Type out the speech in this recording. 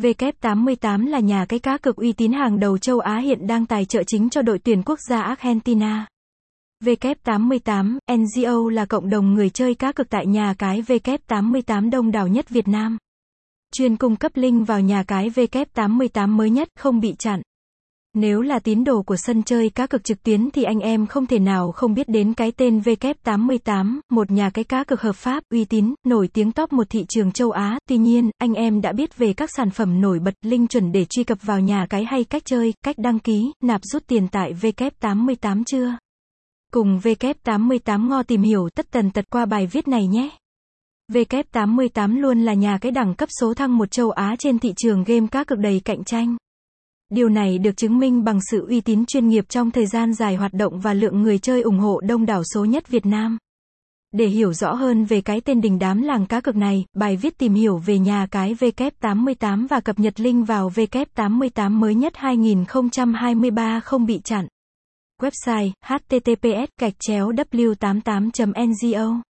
V88 là nhà cái cá cược uy tín hàng đầu châu Á hiện đang tài trợ chính cho đội tuyển quốc gia Argentina. V88 NGO là cộng đồng người chơi cá cược tại nhà cái V88 đông đảo nhất Việt Nam. Chuyên cung cấp link vào nhà cái V88 mới nhất, không bị chặn. Nếu là tín đồ của sân chơi cá cược trực tuyến thì anh em không thể nào không biết đến cái tên W88, một nhà cái cá cược hợp pháp, uy tín, nổi tiếng top một thị trường châu Á. Tuy nhiên, anh em đã biết về các sản phẩm nổi bật, link chuẩn để truy cập vào nhà cái hay cách chơi, cách đăng ký, nạp rút tiền tại W88 chưa? Cùng W88 Ngo tìm hiểu tất tần tật qua bài viết này nhé. W88 luôn là nhà cái đẳng cấp số thăng một châu Á trên thị trường game cá cược đầy cạnh tranh. Điều này được chứng minh bằng sự uy tín chuyên nghiệp trong thời gian dài hoạt động và lượng người chơi ủng hộ đông đảo số nhất Việt Nam. Để hiểu rõ hơn về cái tên đình đám làng cá cược này, bài viết tìm hiểu về nhà cái W88 và cập nhật link vào W88 mới nhất 2023 không bị chặn. Website https gạch chéo w88 ngo